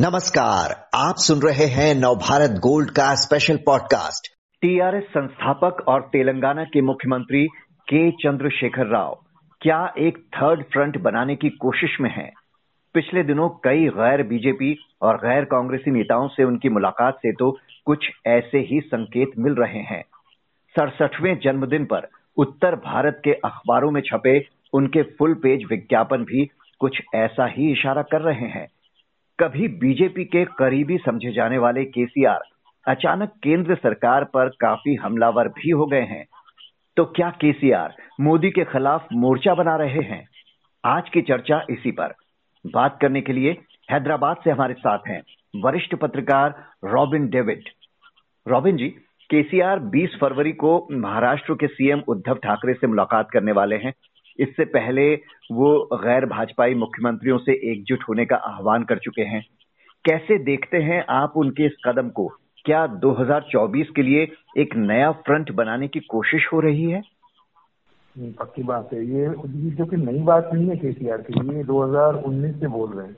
नमस्कार, आप सुन रहे हैं नवभारत गोल्ड का स्पेशल पॉडकास्ट टीआरएस संस्थापक और तेलंगाना के मुख्यमंत्री के चंद्रशेखर राव, क्या एक थर्ड फ्रंट बनाने की कोशिश में हैं? पिछले दिनों कई गैर बीजेपी और गैर कांग्रेसी नेताओं से उनकी मुलाकात से तो कुछ ऐसे ही संकेत मिल रहे हैं। सड़सठवें जन्मदिन पर उत्तर भारत के अखबारों में छपे उनके फुल पेज विज्ञापन भी कुछ ऐसा ही इशारा कर रहे हैं। कभी बीजेपी के करीबी समझे जाने वाले केसीआर अचानक केंद्र सरकार पर काफ़ी हमलावर भी हो गए हैं। तो क्या केसीआर मोदी के खिलाफ मोर्चा बना रहे हैं? आज की चर्चा इसी पर। बात करने के लिए हैदराबाद से हमारे साथ हैं वरिष्ठ पत्रकार Robin David. Robin ji, KCR 20 फरवरी को महाराष्ट्र के सीएम उद्धव ठाकरे से मुलाकात करने वाले हैं। इससे पहले वो गैर भाजपाई मुख्यमंत्रियों से एकजुट होने का आह्वान कर चुके हैं। कैसे देखते हैं आप उनके इस कदम को? क्या 2024 के लिए एक नया फ्रंट बनाने की कोशिश हो रही है? पक्की बात है। ये जो कि नई बात नहीं है केसीआर की, ये 2019 से बोल रहे हैं।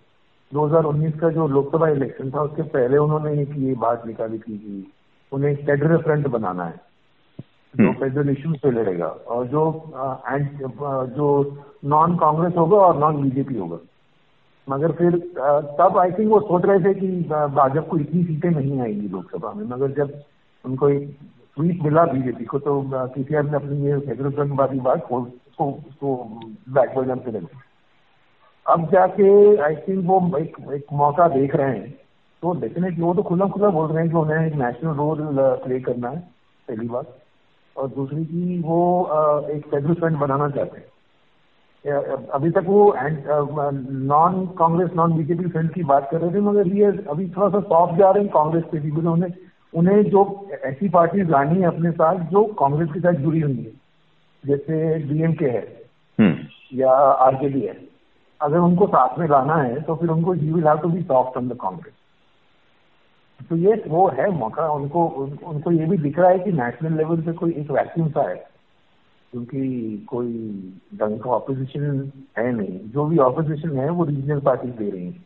2019 का जो लोकसभा इलेक्शन था, उसके पहले उन्होंने एक ये बात निकाली थी कि उन्हें फेडरल फ्रंट बनाना है। जो फेडरल इश्यूज़ पे लड़ेगा और जो एंड जो नॉन कांग्रेस होगा और नॉन बीजेपी होगा। मगर फिर तब आई थिंक वो सोच रहे थे कि भाजपा को इतनी सीटें नहीं आएँगी लोकसभा में। मगर जब उनको एक स्वीप मिला बीजेपी को तो केसीआर ने अपनी ये फेडरल फ्रंट वाली बात उसको बैकवर्ड से रख अब जाके आई थिंक वो एक एक मौका देख रहे हैं। तो डेफिनेटली वो तो खुला खुला बोल रहे हैं कि उन्हें एक नेशनल रोल प्ले करना है पहली बात। और दूसरी की वो एक फ्रंट बनाना चाहते हैं। अभी तक वो non Congress non BJP front की बात कर रहे थे मगर ये अभी थोड़ा सा सॉफ्ट जा रहे हैं कांग्रेस पे भी उन्हें उन्हें जो ऐसी पार्टी लानी है अपने साथ जो कांग्रेस के साथ जुड़ी हुई है। जैसे डीएमके है। हम्म। या आरजेडी है। अगर उनको साथ में लाना है तो फिर उनको you will have to be soft on the Congress तो ये वो है मौका उनको उन, उनको ये भी दिख रहा है कि नेशनल लेवल पे कोई एक वैक्यूम सा है क्योंकि कोई ढंग का ऑपोजिशन है नहीं। जो भी ऑपोजिशन है वो रीजनल पार्टी दे रही हैं।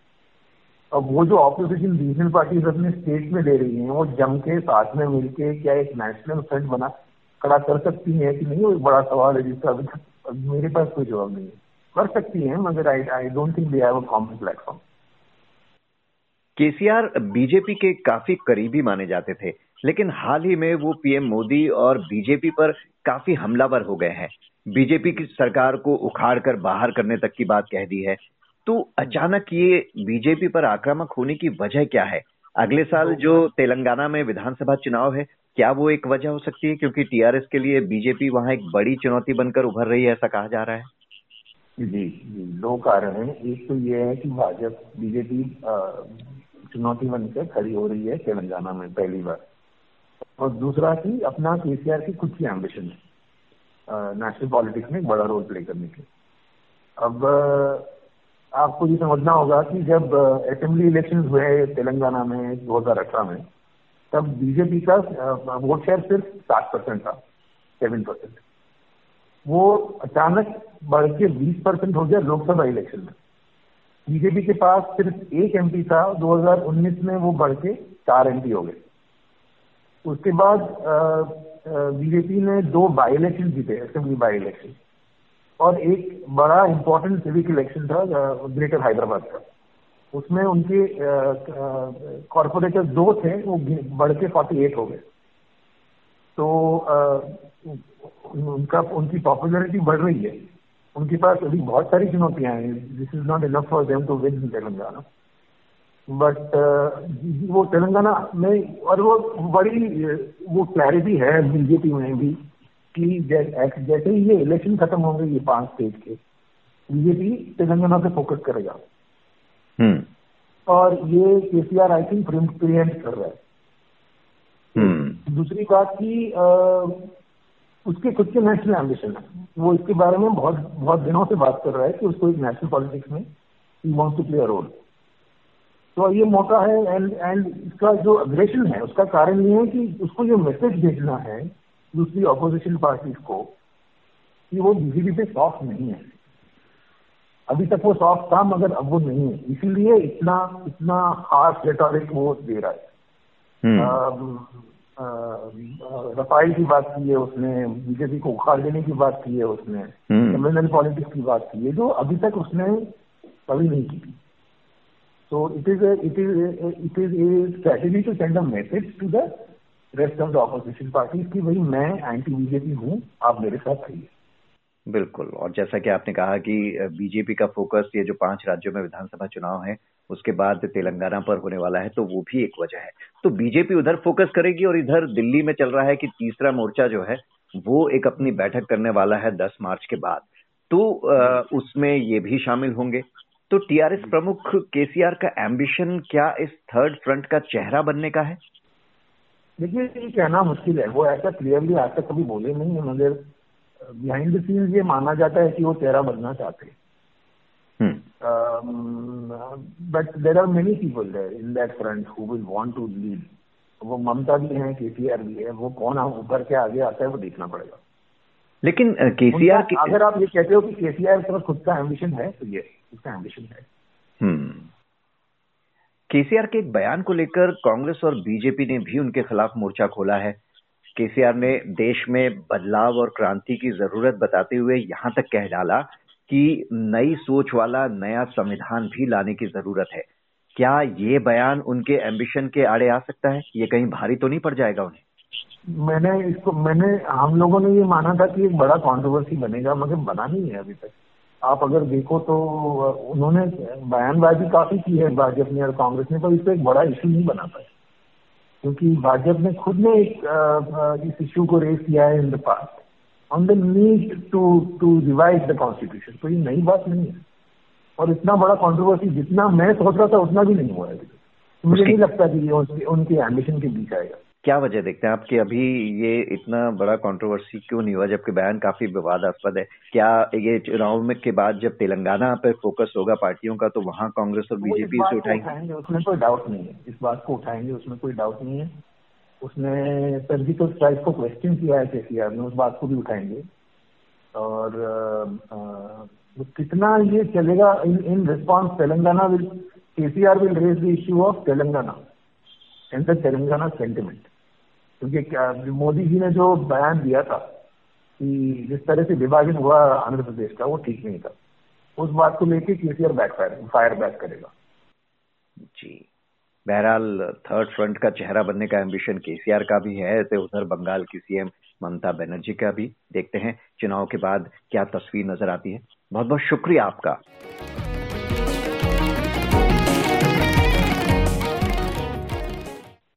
अब वो जो ऑपोजिशन रीजनल पार्टीज़ अपने स्टेट में दे रही हैं वो जम के साथ में मिलके क्या एक नेशनल फ्रंट बना खड़ा कर सकती है कि नहीं? वो एक बड़ा सवाल है जिसका अभी मेरे पास कोई जवाब नहीं है। कर सकती है मगर I I don't think they have a common platform KCR BJP के काफ़ी करीबी माने जाते थे, लेकिन हाल ही में वो पीएम मोदी और बीजेपी पर काफ़ी हमलावर हो गए हैं। बीजेपी की सरकार को उखाड़ कर बाहर करने तक की बात कह दी है। तो अचानक ये बीजेपी पर आक्रामक होने की वजह क्या है? अगले साल जो तेलंगाना में विधानसभा चुनाव है, क्या वो एक वजह हो सकती है? क्योंकि टीआरएस के लिए बीजेपी वहाँ एक बड़ी चुनौती बनकर उभर रही है, ऐसा कहा जा रहा है। जी जी। दो कारण हैं। एक तो ये है कि भाजपा, बीजेपी चुनौती बनकर खड़ी हो रही है तेलंगाना में पहली बार। और दूसरा कि अपना केसीआर की खुद की एम्बिशन है नेशनल पॉलिटिक्स में एक बड़ा रोल प्ले करने के अब आपको ये समझना होगा कि जब असेंबली इलेक्शन हुए तेलंगाना में 2018 में, तब बीजेपी का वोट शेयर सिर्फ़ सात परसेंट था सेवन परसेंट वो अचानक बढ़ के बीस परसेंट हो गया लोकसभा इलेक्शन में। बीजेपी के पास सिर्फ़ एक एमपी था 2019 में वो बढ़ के चार एमपी हो गए। उसके बाद बीजेपी ने दो बाई इलेक्शन जीते असेंबली बाई इलेक्शन और एक बड़ा इंपॉर्टेंट सिविक इलेक्शन था ग्रेटर हैदराबाद का। उसमें उनके कॉरपोरेटर दो थे, वो बढ़ के फोर्टी एट हो गए। तो उनका उनकी पॉपुलैरिटी बढ़ रही है उनके पास अभी बहुत सारी चुनौतियाँ हैं this is not enough for them to win in Telangana but वो तेलंगाना में और वो बड़ी वो क्लैरिटी है बीजेपी में भी कि जैसे ही ये इलेक्शन खत्म होंगे ये पाँच स्टेट के बीजेपी तेलंगाना पे फोकस करेगा hmm. और ये केसीआर आई थिंक प्रियंट कर रहा है. दूसरी बात की उसके खुद के नेशनल एम्बिशन है। वो इसके बारे में बहुत बहुत दिनों से बात कर रहा है कि उसको एक नेशनल पॉलिटिक्स में he wants to play a role तो ये मौका है एंड एंड इसका जो अग्रेशन है उसका कारण ये है कि उसको जो मैसेज भेजना है दूसरी ऑपोजिशन पार्टीज़ को कि वो बीजेपी पे सॉफ्ट नहीं है। अभी तक वो सॉफ्ट था मगर अब वो नहीं है। इसीलिए इतना इतना हार्श रेटोरिक वो दे रहा है। हम्म। रफाइल की बात की है उसने बीजेपी को उखाड़ देने की बात की है उसने कम्युनल पॉलिटिक्स की बात की है जो अभी तक उसने कभी नहीं की। So it is a it is a, it is a strategy to send a message to the rest of the opposition parties कि भाई मैं एंटी बीजेपी हूँ आप मेरे साथ आइए बिल्कुल। और जैसा कि आपने कहा कि बीजेपी का फोकस ये जो पाँच राज्यों में विधानसभा चुनाव है उसके बाद तेलंगाना पर होने वाला है तो वो भी एक वजह है। तो बीजेपी उधर फोकस करेगी और इधर दिल्ली में चल रहा है कि तीसरा मोर्चा जो है वो एक अपनी बैठक करने वाला है दस मार्च के बाद। तो उसमें ये भी शामिल होंगे। तो टीआरएस प्रमुख केसीआर का एम्बिशन क्या इस थर्ड फ्रंट का चेहरा बनने का है? देखिए ये कहना मुश्किल है। वो ऐसा क्लियरली आज तक कभी बोले नहीं है मगर बिहाइंड द सीन्स ये माना जाता है कि वो चेहरा बनना चाहते हैं। But there are many people there in that front who will want to lead वो ममता भी है केसीआर भी है वो कौन उभर के आगे आता है वो देखना पड़ेगा। लेकिन केसीआर की अगर आप ये कहते हो कि केसीआर के पास खुद का एम्बिशन है तो ये उसका एम्बिशन है। हम्म। केसीआर के एक बयान को लेकर कांग्रेस और बीजेपी ने भी उनके खिलाफ मोर्चा खोला है। केसीआर ने देश में बदलाव और क्रांति की ज़रूरत बताते हुए यहाँ तक कह डाला कि नई सोच वाला, नया संविधान भी लाने की ज़रूरत है। क्या ये बयान उनके एम्बिशन के आड़े आ सकता है? ये कहीं भारी तो नहीं पड़ जाएगा उन्हें? मैंने इसको, मैंने, हम लोगों ने ये माना था कि एक बड़ा कंट्रोवर्सी बनेगा, मगर बना नहीं है अभी तक। आप अगर देखो तो उन्होंने बयानबाजी काफ़ी की है भाजपा ने और कांग्रेस ने पर इस पर एक बड़ा इशू नहीं बना पाए क्योंकि भाजपा ने खुद ने एक इस इशू को रेज किया है in the past on the need to to revise the constitution तो ये नई बात नहीं है। और इतना बड़ा कॉन्ट्रोवर्सी जितना मैं सोच रहा था उतना भी नहीं हुआ है। मुझे नहीं लगता कि ये उनके एम्बिशन के बीच आएगा। क्या वजह देखते हैं आपके अभी ये इतना बड़ा कंट्रोवर्सी क्यों नहीं हुआ जबकि बयान काफ़ी विवादास्पद है? क्या ये चुनाव में के बाद जब तेलंगाना पे फोकस होगा पार्टियों का तो वहाँ कांग्रेस और बीजेपी से उठाएँगे? उसमें कोई डाउट नहीं है। इस बात को उठाएँगे उसमें कोई डाउट नहीं है। उसने सर्जिकल स्ट्राइक को क्वेश्चन किया है केसीआर ने, उस बात को भी उठाएँगे। और तो कितना ये चलेगा in in response Telangana will KCR will raise the issue of Telangana and the Telangana sentiment क्योंकि मोदी जी ने जो बयान दिया था कि जिस तरह से विभाजन हुआ आंध्र प्रदेश का, वो ठीक नहीं था। उस बात को लेके केसीआर बैक फायर बैक करेगा। जी। बहरहाल थर्ड फ्रंट का चेहरा बनने का एम्बिशन केसीआर का भी है, ऐसे उधर बंगाल की सीएम ममता बनर्जी का भी देखते हैं, चुनाव के बाद क्या तस्वीर नज़र आती है। बहुत बहुत शुक्रिया आपका।